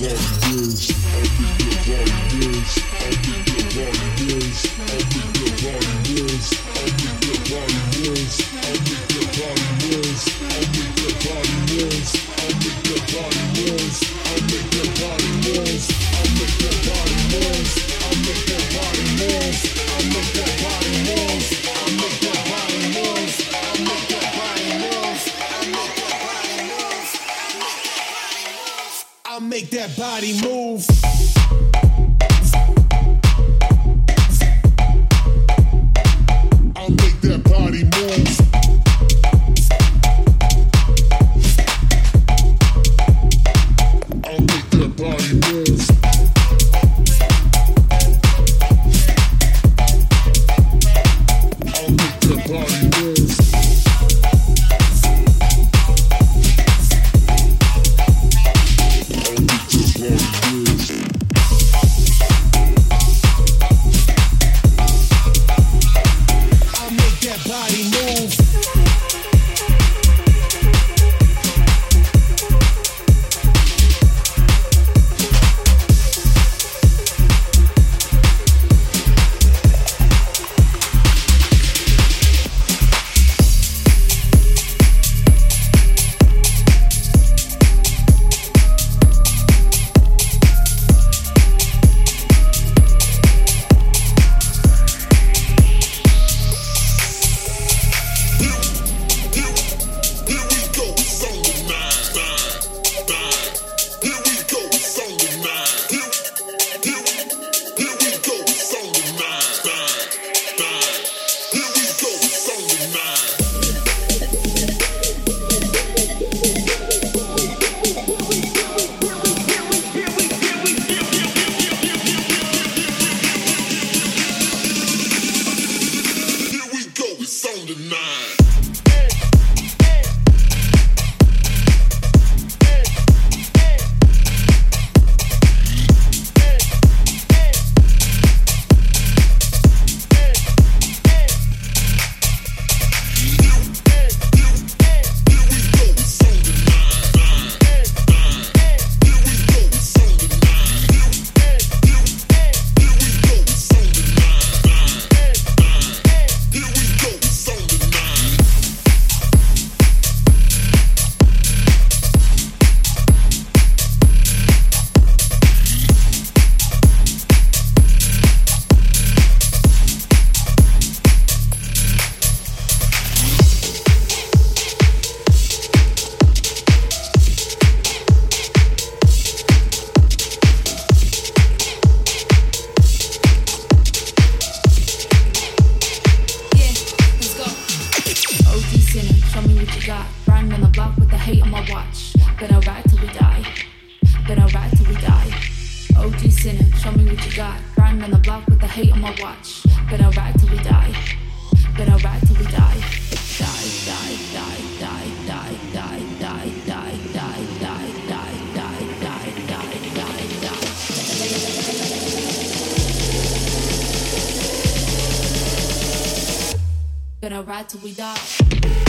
Yeah. Make that body move. Till we die.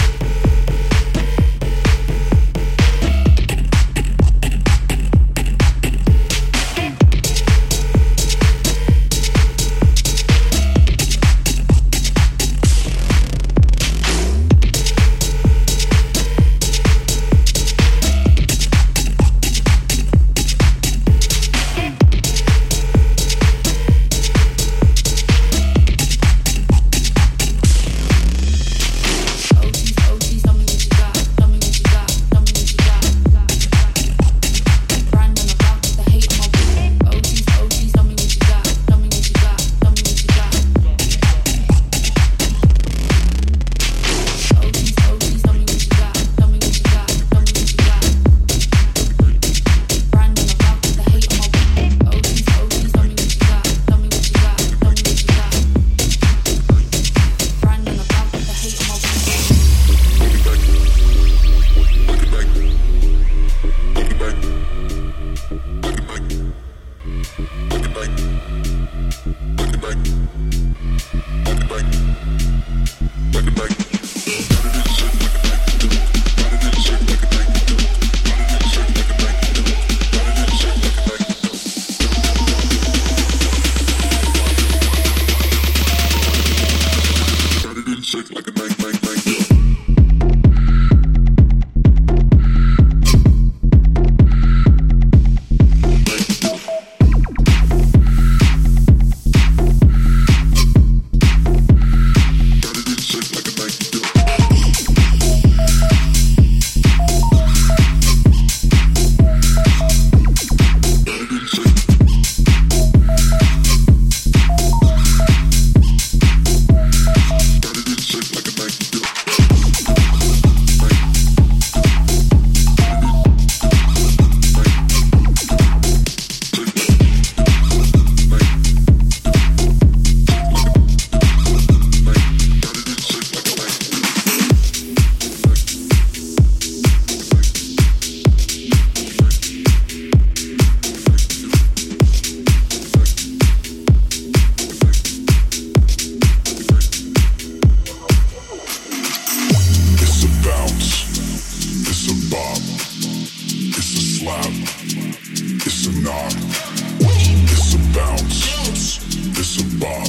It's a bounce. It's a bop.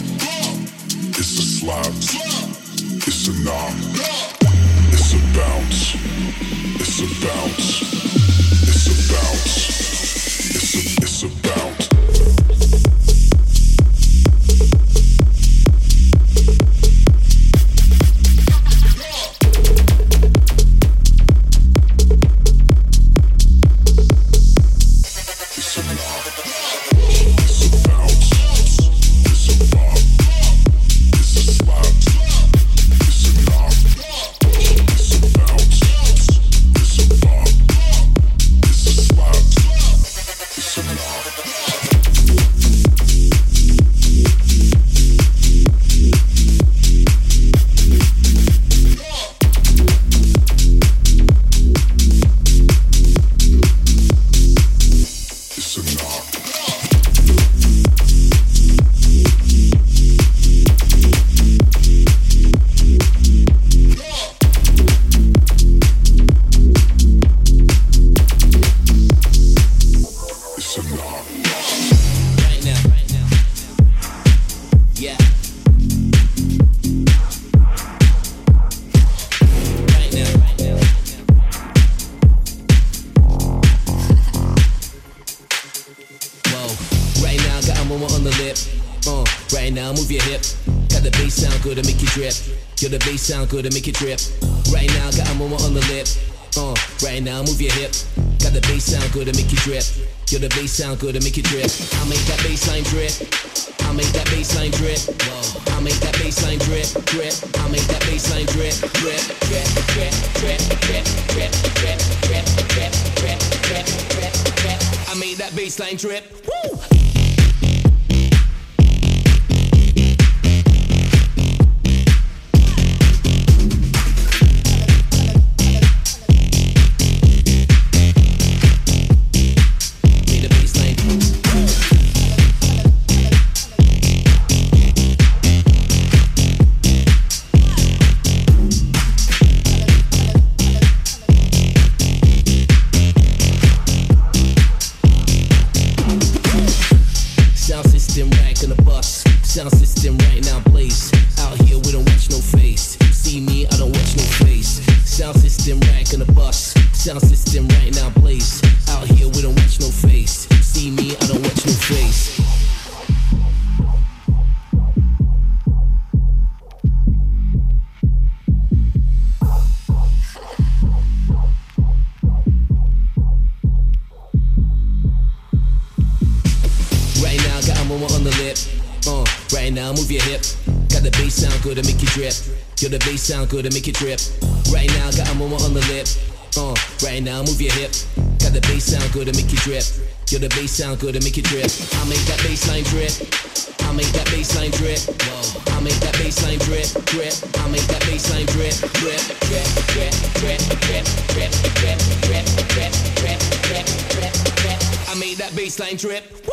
It's a slap. It's a knock. It's a bounce. It's a bounce. It's a bounce. It's a it's a bounce. Sound good to make you drip. Yo, the bass sound good to make you drip. Right now, got a moment on the lip. Uh, right now, move your hip. Got the bass sound good to make you drip. Yo, the bass sound good to make you drip. I make that bass line drip. I make that bass line drip. I make that bass line drip, drip. I make that bass line drip, drip, drip, drip, drip, drip, drip, drip, drip, drip, drip, drip, drip, drip. I made that bass line drip. Woo! sound good and make you drip. Yo, the bass sound good to make you drip. Right now, got a moment on the lip. Uh, right now, move your hip. Got the bass sound good and make you drip. Yo, the bass sound good and make you drip. I make that bass line drip. I make that bass line drip. Whoa. I make that bass line drip, drip. I make that bass line drip, drip, drip, drip, drip, drip, drip, drip, drip, drip, drip, drip, drip, drip. I made that bass drip.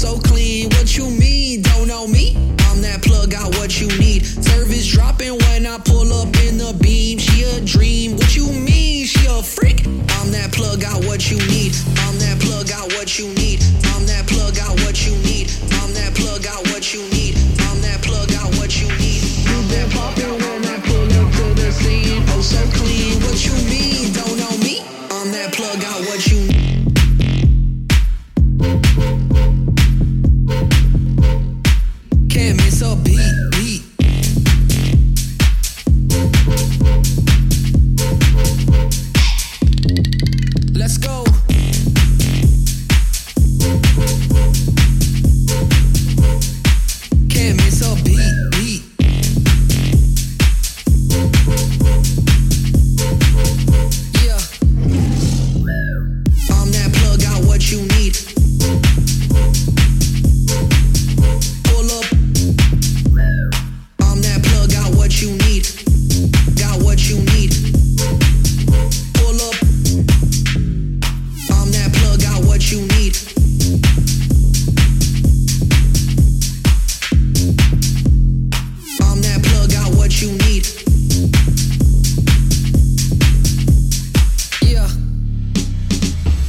So clean. What you mean?